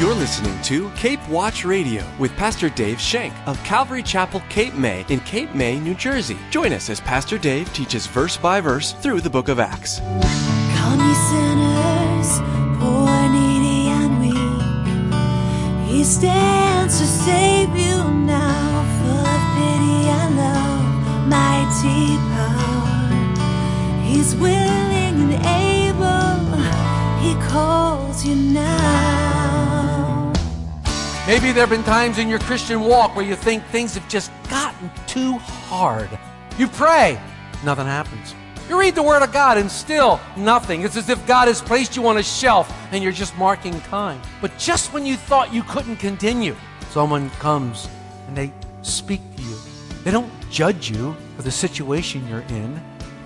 You're listening to Cape Watch Radio with Pastor Dave Shank of Calvary Chapel, Cape May in Cape May, New Jersey. Join us as Pastor Dave teaches verse by verse through the book of Acts. Come ye sinners, poor, needy, and weak. He stands to save you now, full of pity and love, mighty power. He's willing and able. He calls you now. Maybe there have been times in your Christian walk where you think things have just gotten too hard. You pray, nothing happens. You read the Word of God and still nothing. It's as if God has placed you on a shelf and you're just marking time. But just when you thought you couldn't continue, someone comes and they speak to you. They don't judge you for the situation you're in,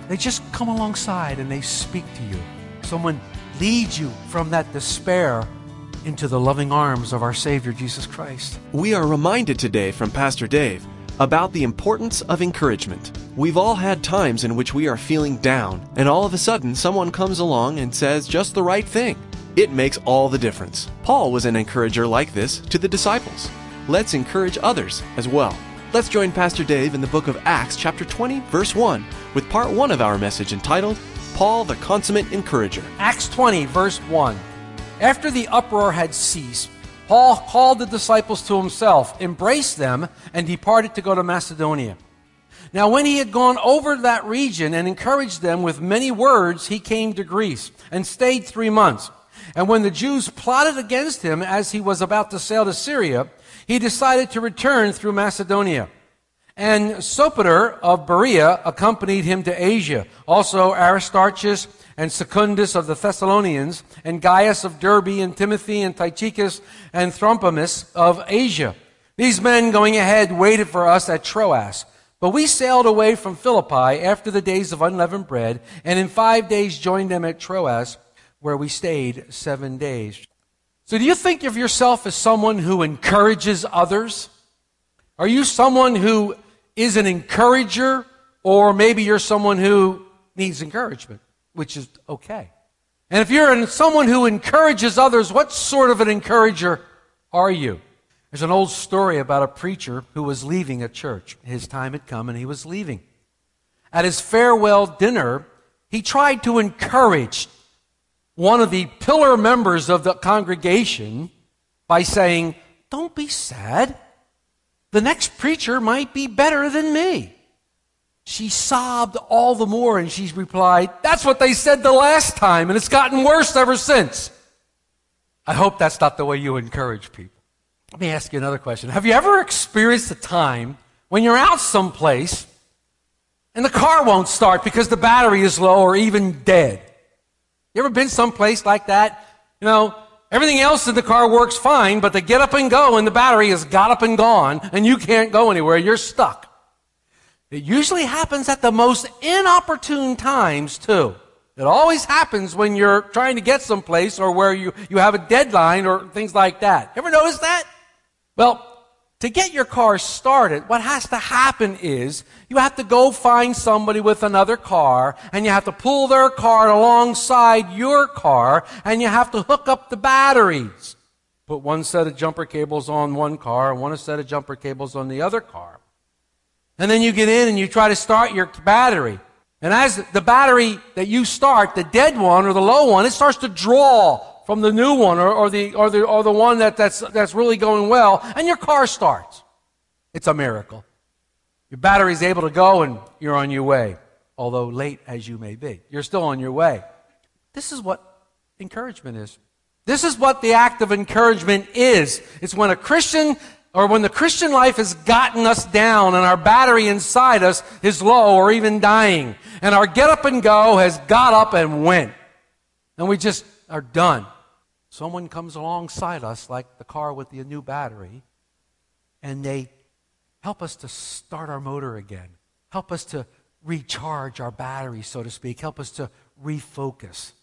they just come alongside and they speak to you. Someone leads you from that despair into the loving arms of our Savior Jesus Christ. We are reminded today from Pastor Dave about the importance of encouragement. We've all had times in which we are feeling down, and all of a sudden someone comes along and says just the right thing. It makes all the difference. Paul was an encourager like this to the disciples. Let's encourage others as well. Let's join Pastor Dave in the book of Acts, chapter 20, verse 1, with part 1 of our message entitled Paul the Consummate Encourager. Acts 20, verse 1. After the uproar had ceased, Paul called the disciples to himself, embraced them, and departed to go to Macedonia. Now, when he had gone over that region and encouraged them with many words, he came to Greece and stayed three months. And when the Jews plotted against him as he was about to sail to Syria, he decided to return through Macedonia. And Sopater of Berea accompanied him to Asia. Also Aristarchus and Secundus of the Thessalonians, and Gaius of Derbe, and Timothy, and Tychicus, and Trophimus of Asia. These men going ahead waited for us at Troas. But we sailed away from Philippi after the days of unleavened bread, and in five days joined them at Troas, where we stayed seven days. So do you think of yourself as someone who encourages others? Are you someone who is an encourager, or maybe you're someone who needs encouragement? Which is okay. And if you're someone who encourages others, what sort of an encourager are you? There's an old story about a preacher who was leaving a church. His time had come and he was leaving. At his farewell dinner, he tried to encourage one of the pillar members of the congregation by saying, Don't be sad. The next preacher might be better than me. She sobbed all the more and she replied, That's what they said the last time, and it's gotten worse ever since. I hope that's not the way you encourage people. Let me ask you another question. Have you ever experienced a time when you're out someplace and the car won't start because the battery is low or even dead? You ever been someplace like that? You know, everything else in the car works fine, but the get up and go and the battery has got up and gone and you can't go anywhere. You're stuck. It usually happens at the most inopportune times, too. It always happens when you're trying to get someplace or where you, you have a deadline or things like that. Ever notice that? Well, to get your car started, what has to happen is you have to go find somebody with another car and you have to pull their car alongside your car and you have to hook up the batteries. Put one set of jumper cables on one car and one set of jumper cables on the other car. And then you get in and you try to start your battery. And as the battery that you start, the dead one or the low one, it starts to draw from the new one or, or the, or the, or the one that, that's, that's really going well, and your car starts. It's a miracle. Your battery is able to go and you're on your way, although late as you may be. You're still on your way. This is what encouragement is. This is what the act of encouragement is. It's when a Christian or when the Christian life has gotten us down and our battery inside us is low or even dying, and our get up and go has got up and went, and we just are done. Someone comes alongside us, like the car with the new battery, and they help us to start our motor again, help us to recharge our battery, so to speak, help us to refocus.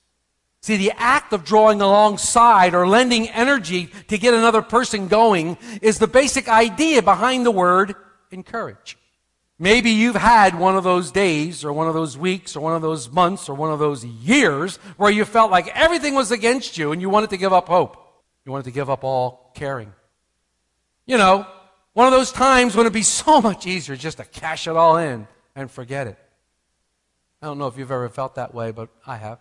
See, the act of drawing alongside or lending energy to get another person going is the basic idea behind the word encourage. Maybe you've had one of those days or one of those weeks or one of those months or one of those years where you felt like everything was against you and you wanted to give up hope. You wanted to give up all caring. You know, one of those times when it'd be so much easier just to cash it all in and forget it. I don't know if you've ever felt that way, but I have.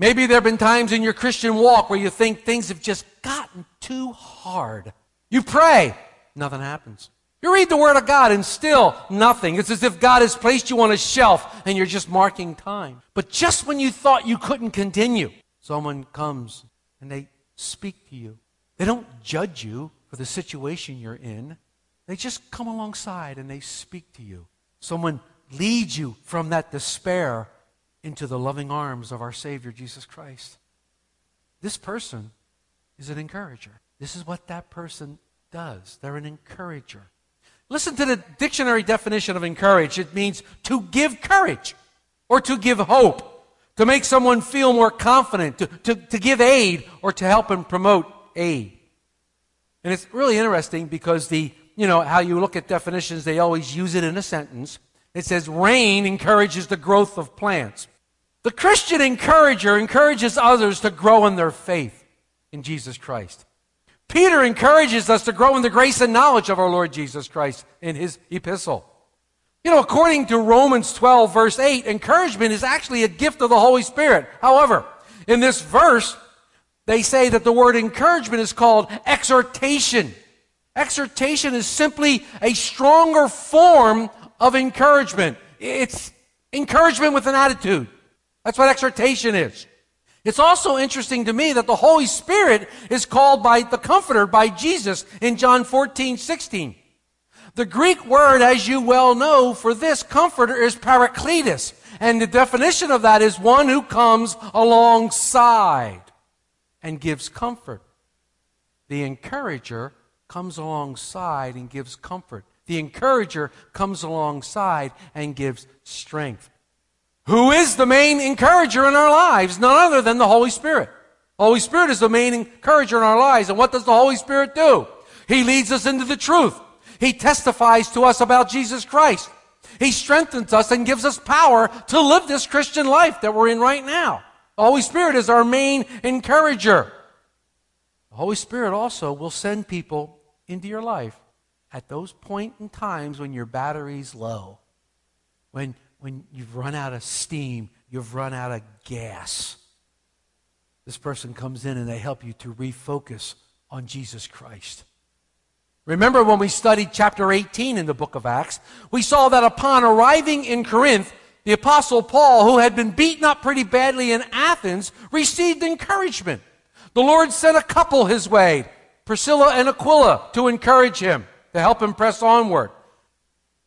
Maybe there have been times in your Christian walk where you think things have just gotten too hard. You pray, nothing happens. You read the Word of God and still nothing. It's as if God has placed you on a shelf and you're just marking time. But just when you thought you couldn't continue, someone comes and they speak to you. They don't judge you for the situation you're in. They just come alongside and they speak to you. Someone leads you from that despair into the loving arms of our Savior Jesus Christ. This person is an encourager. This is what that person does. They're an encourager. Listen to the dictionary definition of encourage. It means to give courage or to give hope, to make someone feel more confident, to, to, to give aid or to help and promote aid. And it's really interesting because the, you know, how you look at definitions, they always use it in a sentence. It says rain encourages the growth of plants. The Christian encourager encourages others to grow in their faith in Jesus Christ. Peter encourages us to grow in the grace and knowledge of our Lord Jesus Christ in his epistle. You know, according to Romans 12, verse 8, encouragement is actually a gift of the Holy Spirit. However, in this verse, they say that the word encouragement is called exhortation. Exhortation is simply a stronger form of encouragement. It's encouragement with an attitude. That's what exhortation is. It's also interesting to me that the Holy Spirit is called by the Comforter by Jesus in John 14, 16. The Greek word, as you well know, for this comforter is parakletos. And the definition of that is one who comes alongside and gives comfort. The encourager comes alongside and gives comfort. The encourager comes alongside and gives strength. Who is the main encourager in our lives? None other than the Holy Spirit. Holy Spirit is the main encourager in our lives. And what does the Holy Spirit do? He leads us into the truth. He testifies to us about Jesus Christ. He strengthens us and gives us power to live this Christian life that we're in right now. The Holy Spirit is our main encourager. The Holy Spirit also will send people into your life at those point in times when your battery's low, when, when you've run out of steam, you've run out of gas. This person comes in and they help you to refocus on Jesus Christ. Remember when we studied chapter 18 in the book of Acts, we saw that upon arriving in Corinth, the apostle Paul, who had been beaten up pretty badly in Athens, received encouragement. The Lord sent a couple his way, Priscilla and Aquila, to encourage him to help him press onward.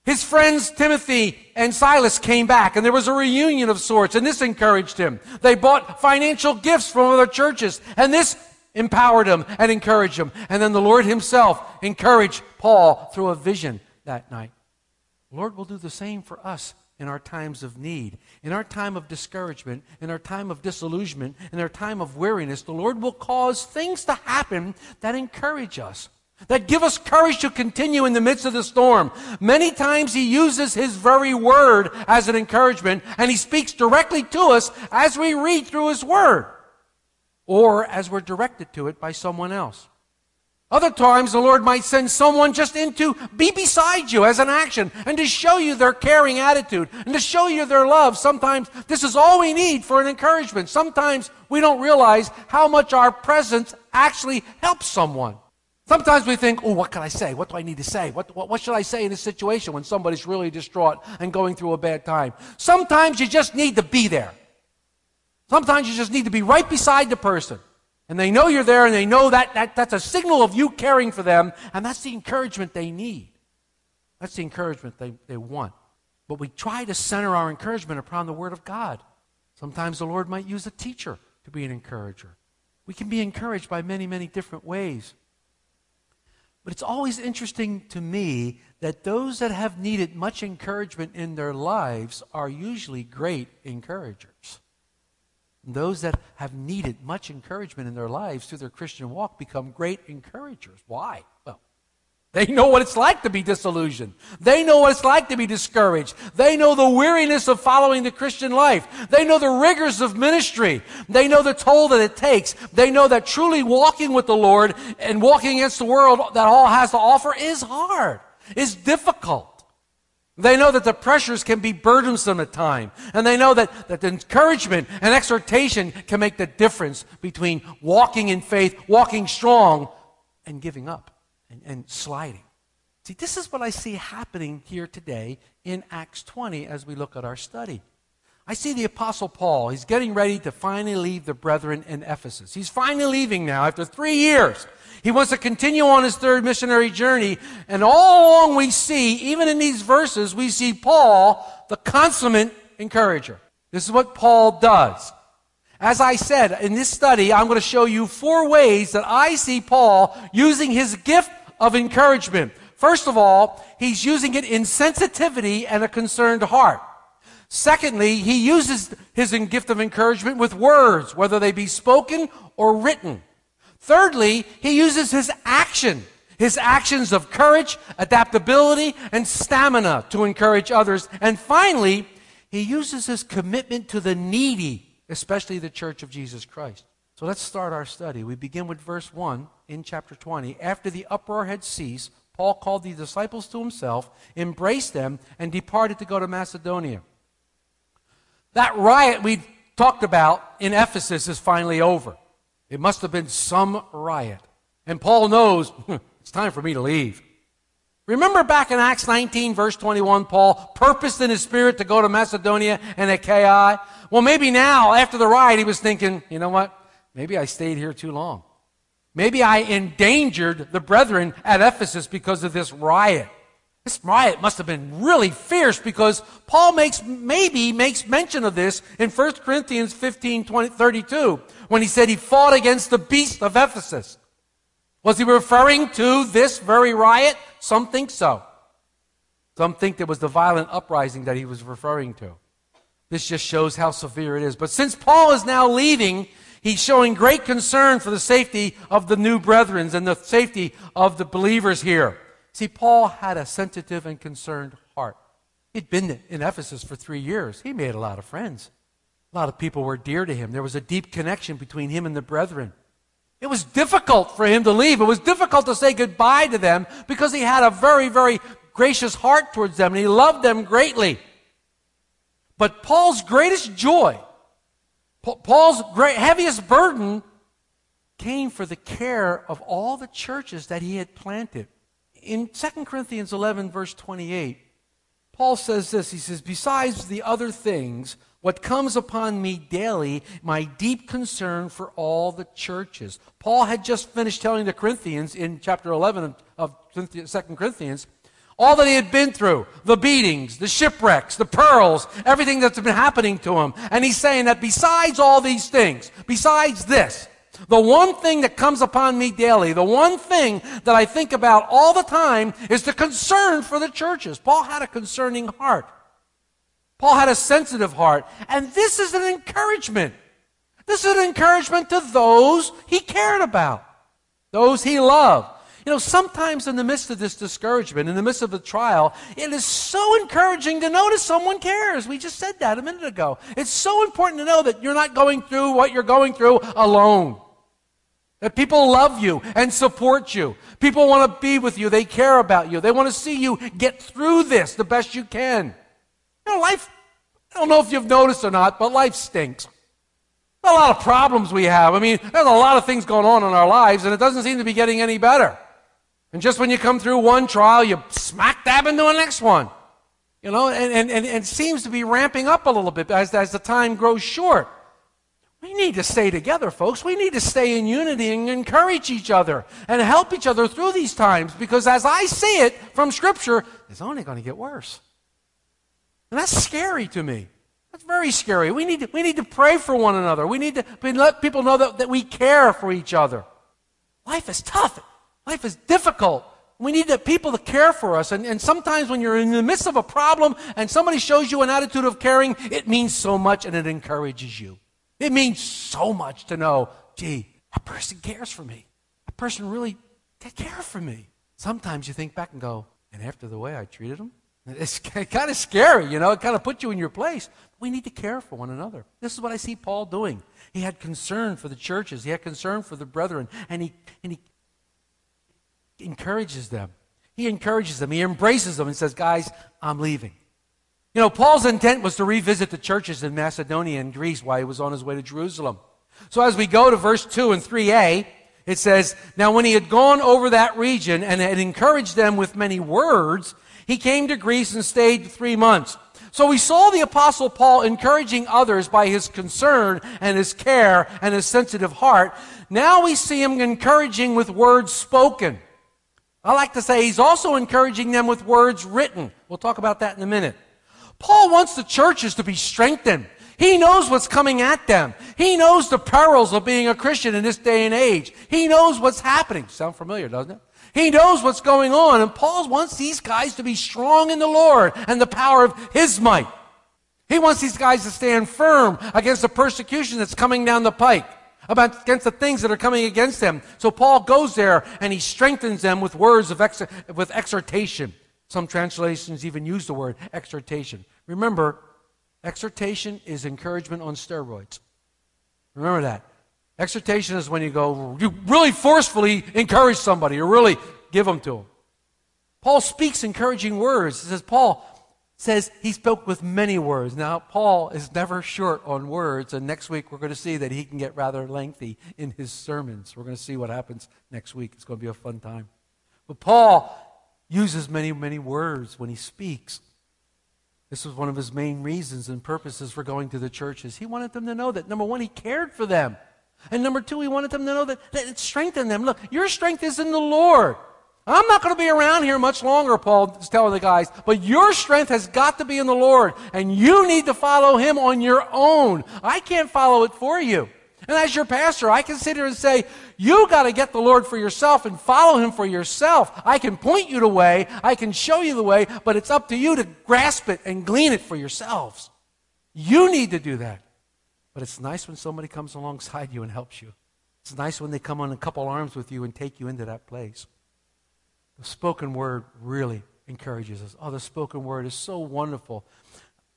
His friends Timothy and Silas came back and there was a reunion of sorts and this encouraged him. They bought financial gifts from other churches and this empowered him and encouraged him. And then the Lord himself encouraged Paul through a vision that night. The Lord will do the same for us in our times of need, in our time of discouragement, in our time of disillusionment, in our time of weariness. The Lord will cause things to happen that encourage us that give us courage to continue in the midst of the storm. Many times he uses his very word as an encouragement and he speaks directly to us as we read through his word or as we're directed to it by someone else. Other times the Lord might send someone just in to be beside you as an action and to show you their caring attitude and to show you their love. Sometimes this is all we need for an encouragement. Sometimes we don't realize how much our presence actually helps someone. Sometimes we think, oh, what can I say? What do I need to say? What, what, what, should I say in this situation when somebody's really distraught and going through a bad time? Sometimes you just need to be there. Sometimes you just need to be right beside the person. And they know you're there and they know that, that that's a signal of you caring for them. And that's the encouragement they need. That's the encouragement they, they want. But we try to center our encouragement upon the Word of God. Sometimes the Lord might use a teacher to be an encourager. We can be encouraged by many, many different ways. But it's always interesting to me that those that have needed much encouragement in their lives are usually great encouragers. And those that have needed much encouragement in their lives through their Christian walk become great encouragers. Why? Well, They know what it's like to be disillusioned. They know what it's like to be discouraged. They know the weariness of following the Christian life. They know the rigors of ministry. They know the toll that it takes. They know that truly walking with the Lord and walking against the world that all has to offer is hard, is difficult. They know that the pressures can be burdensome at times. And they know that, that the encouragement and exhortation can make the difference between walking in faith, walking strong, and giving up and, and sliding. See, this is what I see happening here today in Acts 20 as we look at our study. I see the Apostle Paul. He's getting ready to finally leave the brethren in Ephesus. He's finally leaving now after three years. He wants to continue on his third missionary journey. And all along we see, even in these verses, we see Paul, the consummate encourager. This is what Paul does. As I said, in this study, I'm going to show you four ways that I see Paul using his gift of encouragement. First of all, he's using it in sensitivity and a concerned heart. Secondly, he uses his gift of encouragement with words, whether they be spoken or written. Thirdly, he uses his action, his actions of courage, adaptability, and stamina to encourage others. And finally, he uses his commitment to the needy, especially the church of Jesus Christ. So let's start our study. We begin with verse 1 in chapter 20. After the uproar had ceased, Paul called the disciples to himself, embraced them, and departed to go to Macedonia. That riot we talked about in Ephesus is finally over. It must have been some riot. And Paul knows it's time for me to leave. Remember back in Acts 19, verse 21, Paul purposed in his spirit to go to Macedonia and Achaia. Well, maybe now, after the riot, he was thinking, you know what? Maybe I stayed here too long. Maybe I endangered the brethren at Ephesus because of this riot. This riot must have been really fierce because Paul makes, maybe makes mention of this in 1 Corinthians 15, 20, 32, when he said he fought against the beast of Ephesus. Was he referring to this very riot? Some think so. Some think it was the violent uprising that he was referring to. This just shows how severe it is. But since Paul is now leaving, he's showing great concern for the safety of the new brethren and the safety of the believers here. See, Paul had a sensitive and concerned heart. He'd been in Ephesus for three years. He made a lot of friends. A lot of people were dear to him. There was a deep connection between him and the brethren. It was difficult for him to leave. It was difficult to say goodbye to them because he had a very, very gracious heart towards them and he loved them greatly. But Paul's greatest joy, Paul's great, heaviest burden came for the care of all the churches that he had planted in 2 Corinthians 11, verse 28, Paul says this. He says, Besides the other things, what comes upon me daily, my deep concern for all the churches. Paul had just finished telling the Corinthians in chapter 11 of, of 2 Corinthians all that he had been through the beatings, the shipwrecks, the pearls, everything that's been happening to him. And he's saying that besides all these things, besides this, the one thing that comes upon me daily, the one thing that I think about all the time is the concern for the churches. Paul had a concerning heart. Paul had a sensitive heart. And this is an encouragement. This is an encouragement to those he cared about, those he loved. You know, sometimes in the midst of this discouragement, in the midst of the trial, it is so encouraging to notice someone cares. We just said that a minute ago. It's so important to know that you're not going through what you're going through alone. That people love you and support you. People want to be with you. They care about you. They want to see you get through this the best you can. You know, life, I don't know if you've noticed or not, but life stinks. A lot of problems we have. I mean, there's a lot of things going on in our lives, and it doesn't seem to be getting any better. And just when you come through one trial, you smack dab into the next one. You know, and, and, and, seems to be ramping up a little bit as, as the time grows short. We need to stay together, folks. We need to stay in unity and encourage each other and help each other through these times because as I see it from Scripture, it's only going to get worse. And that's scary to me. That's very scary. We need to, we need to pray for one another. We need to let people know that, that we care for each other. Life is tough. Life is difficult. We need people to care for us. And, and sometimes when you're in the midst of a problem and somebody shows you an attitude of caring, it means so much and it encourages you. It means so much to know, gee, that person cares for me. That person really they care for me. sometimes you think back and go, and after the way I treated them? It's kind of scary, you know, it kind of puts you in your place. We need to care for one another. This is what I see Paul doing. He had concern for the churches, he had concern for the brethren, and he, and he encourages them. He encourages them, he embraces them, and says, Guys, I'm leaving. You know, Paul's intent was to revisit the churches in Macedonia and Greece while he was on his way to Jerusalem. So as we go to verse 2 and 3a, it says, Now when he had gone over that region and had encouraged them with many words, he came to Greece and stayed three months. So we saw the apostle Paul encouraging others by his concern and his care and his sensitive heart. Now we see him encouraging with words spoken. I like to say he's also encouraging them with words written. We'll talk about that in a minute. Paul wants the churches to be strengthened. He knows what's coming at them. He knows the perils of being a Christian in this day and age. He knows what's happening. Sound familiar, doesn't it? He knows what's going on. And Paul wants these guys to be strong in the Lord and the power of his might. He wants these guys to stand firm against the persecution that's coming down the pike, about, against the things that are coming against them. So Paul goes there and he strengthens them with words of ex- with exhortation. Some translations even use the word exhortation. Remember, exhortation is encouragement on steroids. Remember that. Exhortation is when you go, you really forcefully encourage somebody or really give them to them. Paul speaks encouraging words. He says, Paul says he spoke with many words. Now, Paul is never short on words, and next week we're going to see that he can get rather lengthy in his sermons. We're going to see what happens next week. It's going to be a fun time. But Paul uses many, many words when he speaks. This was one of his main reasons and purposes for going to the churches. He wanted them to know that, number one, he cared for them. And number two, he wanted them to know that, that it strengthened them. Look, your strength is in the Lord. I'm not going to be around here much longer, Paul is telling the guys, but your strength has got to be in the Lord, and you need to follow him on your own. I can't follow it for you. And as your pastor, I can sit here and say, you got to get the Lord for yourself and follow him for yourself. I can point you the way, I can show you the way, but it's up to you to grasp it and glean it for yourselves. You need to do that. But it's nice when somebody comes alongside you and helps you. It's nice when they come on a couple arms with you and take you into that place. The spoken word really encourages us. Oh, the spoken word is so wonderful.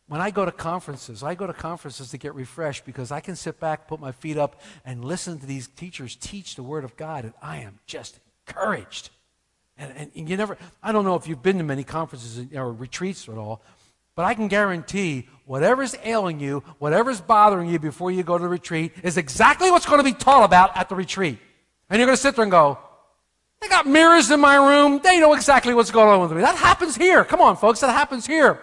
When I go to conferences, I go to conferences to get refreshed because I can sit back, put my feet up, and listen to these teachers teach the Word of God, and I am just encouraged. And, and, and you never, I don't know if you've been to many conferences or retreats at all, but I can guarantee whatever's ailing you, whatever's bothering you before you go to the retreat is exactly what's going to be taught about at the retreat. And you're going to sit there and go, they got mirrors in my room. They know exactly what's going on with me. That happens here. Come on, folks. That happens here.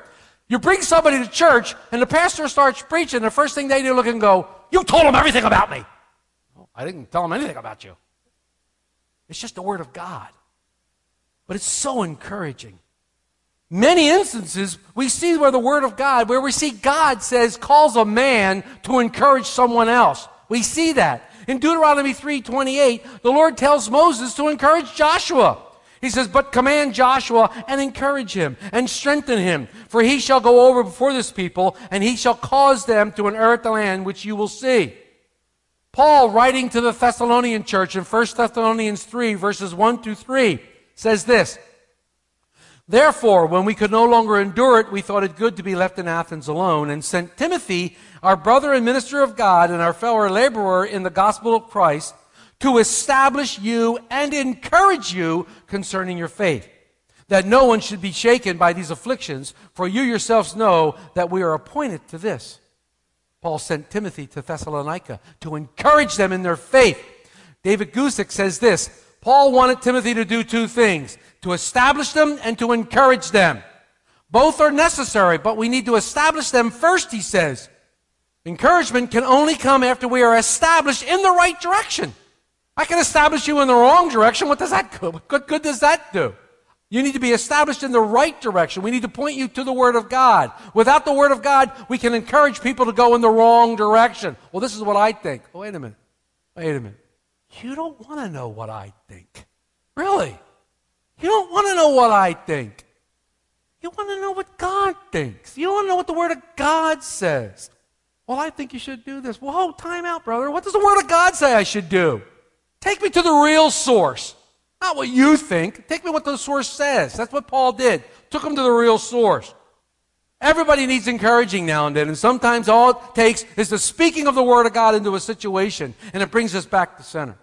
You bring somebody to church and the pastor starts preaching. The first thing they do look and go, you told them everything about me. Oh, I didn't tell them anything about you. It's just the word of God. But it's so encouraging. Many instances, we see where the Word of God, where we see God says, calls a man to encourage someone else. We see that. In Deuteronomy 3.28, the Lord tells Moses to encourage Joshua. He says, But command Joshua and encourage him and strengthen him, for he shall go over before this people, and he shall cause them to inherit the land which you will see. Paul, writing to the Thessalonian church in 1 Thessalonians 3, verses 1 through 3, says this Therefore, when we could no longer endure it, we thought it good to be left in Athens alone, and sent Timothy, our brother and minister of God, and our fellow laborer in the gospel of Christ, to establish you and encourage you concerning your faith, that no one should be shaken by these afflictions, for you yourselves know that we are appointed to this. Paul sent Timothy to Thessalonica to encourage them in their faith. David Guzik says this Paul wanted Timothy to do two things to establish them and to encourage them. Both are necessary, but we need to establish them first, he says. Encouragement can only come after we are established in the right direction. I can establish you in the wrong direction. What does that? What good, good does that do? You need to be established in the right direction. We need to point you to the Word of God. Without the Word of God, we can encourage people to go in the wrong direction. Well, this is what I think. Oh, wait a minute. Wait a minute. You don't want to know what I think. Really? You don't want to know what I think. You want to know what God thinks. You want to know what the Word of God says. Well, I think you should do this. Whoa, time out, brother. What does the Word of God say I should do? Take me to the real source. Not what you think. Take me what the source says. That's what Paul did. Took him to the real source. Everybody needs encouraging now and then, and sometimes all it takes is the speaking of the Word of God into a situation, and it brings us back to center.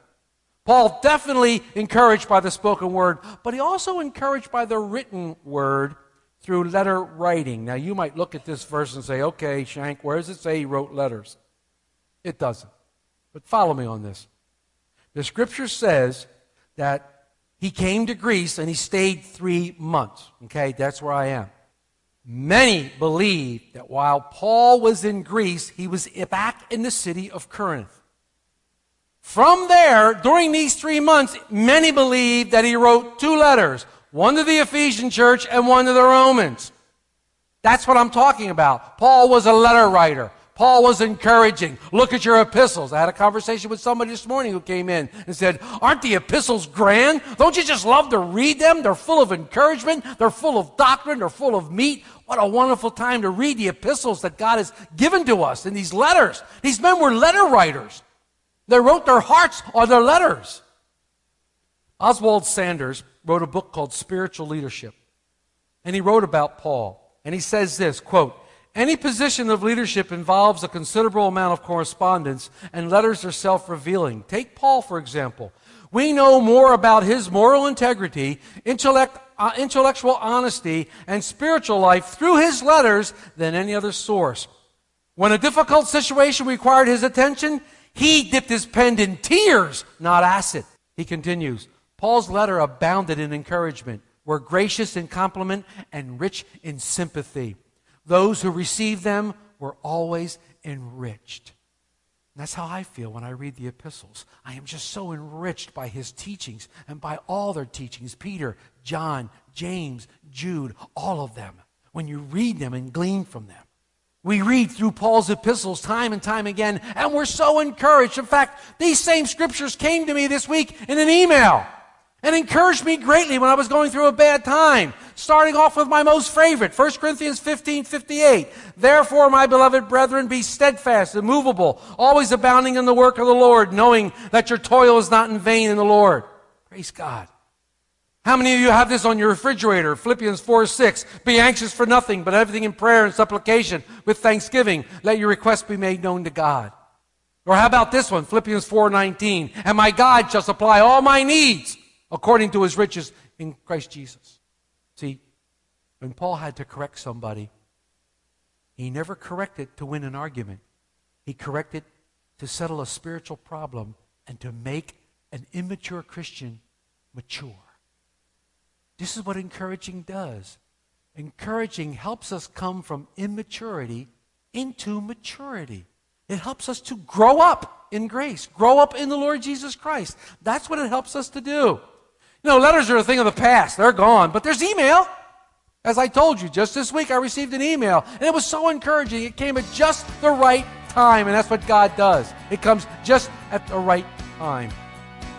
Paul definitely encouraged by the spoken word, but he also encouraged by the written word through letter writing. Now, you might look at this verse and say, okay, Shank, where does it say he wrote letters? It doesn't. But follow me on this. The scripture says that he came to Greece and he stayed three months. Okay, that's where I am. Many believe that while Paul was in Greece, he was back in the city of Corinth. From there, during these three months, many believe that he wrote two letters, one to the Ephesian church and one to the Romans. That's what I'm talking about. Paul was a letter writer. Paul was encouraging. Look at your epistles. I had a conversation with somebody this morning who came in and said, Aren't the epistles grand? Don't you just love to read them? They're full of encouragement. They're full of doctrine. They're full of meat. What a wonderful time to read the epistles that God has given to us in these letters. These men were letter writers. They wrote their hearts on their letters. Oswald Sanders wrote a book called Spiritual Leadership. And he wrote about Paul. And he says this, quote, any position of leadership involves a considerable amount of correspondence, and letters are self revealing. Take Paul, for example. We know more about his moral integrity, intellect, uh, intellectual honesty, and spiritual life through his letters than any other source. When a difficult situation required his attention, he dipped his pen in tears, not acid. He continues Paul's letter abounded in encouragement, were gracious in compliment, and rich in sympathy. Those who received them were always enriched. that's how I feel when I read the epistles. I am just so enriched by his teachings and by all their teachings Peter, John, James, Jude, all of them. When you read them and glean from them, we read through Paul's epistles time and time again, and we're so encouraged. In fact, these same scriptures came to me this week in an email and encouraged me greatly when I was going through a bad time. Starting off with my most favorite, 1 Corinthians 15, 58. Therefore, my beloved brethren, be steadfast, immovable, always abounding in the work of the Lord, knowing that your toil is not in vain in the Lord. Praise God. How many of you have this on your refrigerator? Philippians 4, 6. Be anxious for nothing, but everything in prayer and supplication with thanksgiving. Let your requests be made known to God. Or how about this one? Philippians 4, 19. And my God shall supply all my needs according to his riches in Christ Jesus. See, when Paul had to correct somebody, he never corrected to win an argument. He corrected to settle a spiritual problem and to make an immature Christian mature. This is what encouraging does. Encouraging helps us come from immaturity into maturity. It helps us to grow up in grace, grow up in the Lord Jesus Christ. That's what it helps us to do. You know, letters are a thing of the past. They're gone. But there's email. As I told you, just this week I received an email, and it was so encouraging. It came at just the right time, and that's what God does. It comes just at the right time.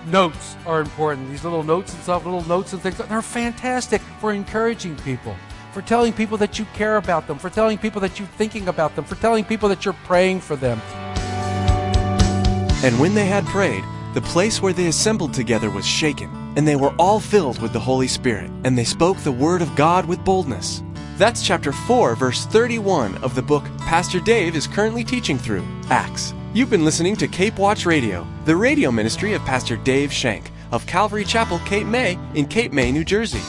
Notes are important. These little notes and stuff, little notes and things, they're fantastic for encouraging people, for telling people that you care about them, for telling people that you're thinking about them, for telling people that you're praying for them. And when they had prayed, the place where they assembled together was shaken and they were all filled with the Holy Spirit, and they spoke the word of God with boldness. That's chapter 4, verse 31 of the book Pastor Dave is currently teaching through, Acts. You've been listening to Cape Watch Radio, the radio ministry of Pastor Dave Shank of Calvary Chapel, Cape May, in Cape May, New Jersey.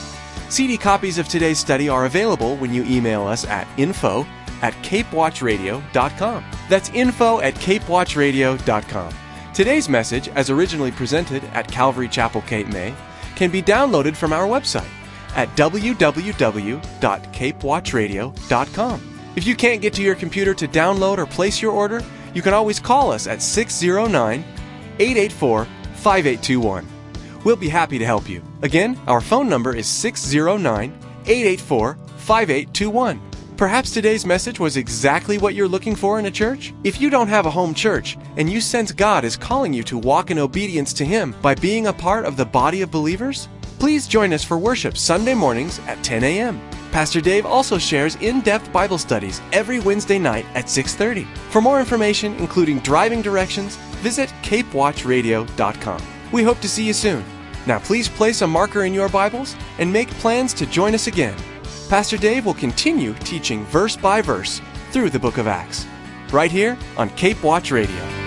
CD copies of today's study are available when you email us at info at capewatchradio.com. That's info at capewatchradio.com. Today's message, as originally presented at Calvary Chapel, Cape May, can be downloaded from our website at www.capewatchradio.com. If you can't get to your computer to download or place your order, you can always call us at 609 884 5821. We'll be happy to help you. Again, our phone number is 609 884 5821. Perhaps today's message was exactly what you're looking for in a church? If you don't have a home church and you sense God is calling you to walk in obedience to Him by being a part of the body of believers, please join us for worship Sunday mornings at 10 a.m. Pastor Dave also shares in-depth Bible studies every Wednesday night at 6:30. For more information, including driving directions, visit capewatchradio.com. We hope to see you soon. Now, please place a marker in your Bibles and make plans to join us again. Pastor Dave will continue teaching verse by verse through the book of Acts, right here on Cape Watch Radio.